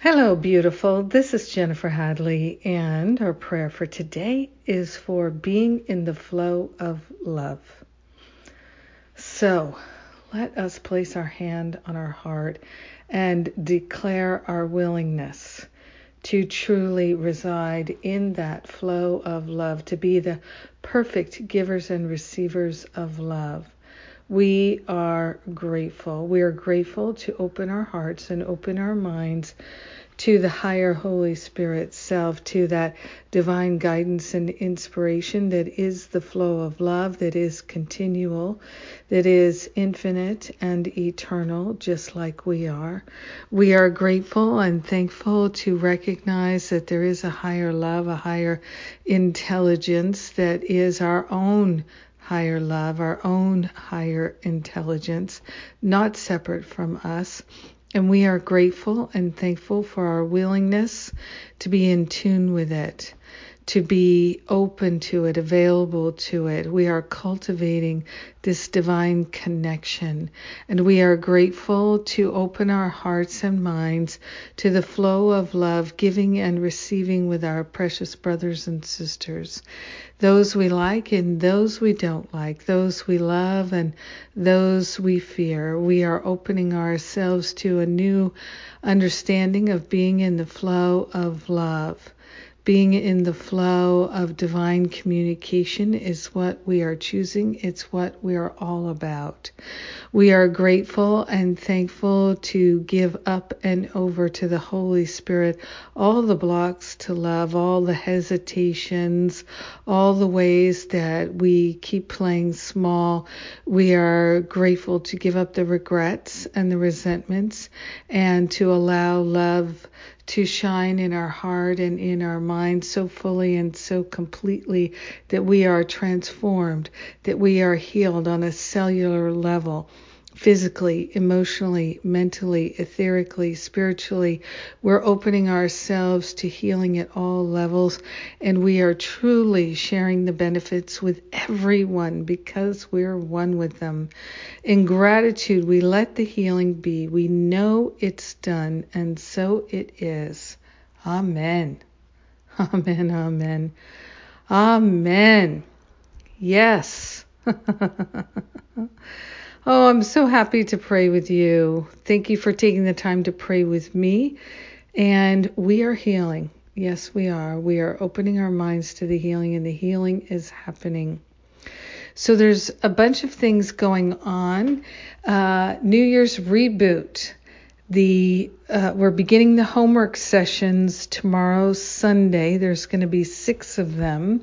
Hello, beautiful. This is Jennifer Hadley, and our prayer for today is for being in the flow of love. So, let us place our hand on our heart and declare our willingness to truly reside in that flow of love, to be the perfect givers and receivers of love. We are grateful. We are grateful to open our hearts and open our minds to the higher Holy Spirit self, to that divine guidance and inspiration that is the flow of love, that is continual, that is infinite and eternal, just like we are. We are grateful and thankful to recognize that there is a higher love, a higher intelligence that is our own higher love, our own higher intelligence, not separate from us. And we are grateful and thankful for our willingness to be in tune with it, to be open to it, available to it. We are cultivating this divine connection, and we are grateful to open our hearts and minds to the flow of love, giving and receiving with our precious brothers and sisters. Those we like and those we don't like, those we love and those we fear. We are opening ourselves to a new understanding of being in the flow of love. Being in the flow of divine communication is what we are choosing. It's what we are all about. We are grateful and thankful to give up and over to the Holy Spirit all the blocks to love, all the hesitations, all the ways that we keep playing small. We are grateful to give up the regrets and the resentments and to allow love to shine in our heart and in our mind so fully and so completely that we are transformed, that we are healed on a cellular level physically, emotionally, mentally, etherically, spiritually. We're opening ourselves to healing at all levels, and we are truly sharing the benefits with everyone because we're one with them. In gratitude, we let the healing be. We know it's done, and so it is. Amen. Amen. Amen. Amen. Yes. Oh, I'm so happy to pray with you. Thank you for taking the time to pray with me. And we are healing. Yes, we are. We are opening our minds to the healing, and the healing is happening. So there's a bunch of things going on. Uh, New Year's reboot. The uh, we're beginning the homework sessions tomorrow, Sunday. There's going to be six of them.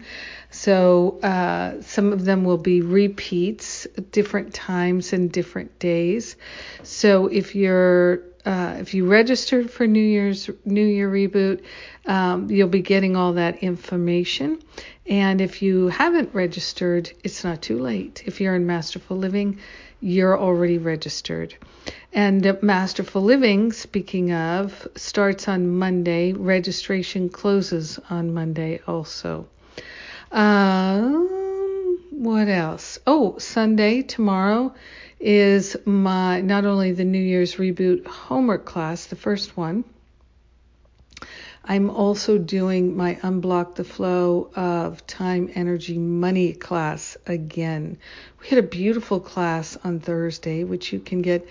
So uh, some of them will be repeats, different times and different days. So if you're uh, if you registered for New Year's New Year reboot, um, you'll be getting all that information. And if you haven't registered, it's not too late. If you're in Masterful Living, you're already registered. And Masterful Living, speaking of, starts on Monday. Registration closes on Monday also. Um, what else? Oh, Sunday tomorrow is my not only the New Year's reboot homework class, the first one. I'm also doing my Unblock the Flow of Time, Energy, Money class again. We had a beautiful class on Thursday, which you can get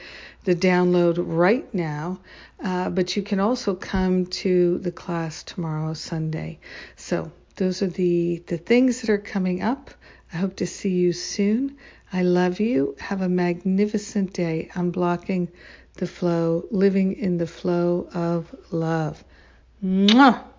the download right now, uh, but you can also come to the class tomorrow, Sunday. So those are the, the things that are coming up. I hope to see you soon. I love you. Have a magnificent day. I'm the flow, living in the flow of love. Mwah!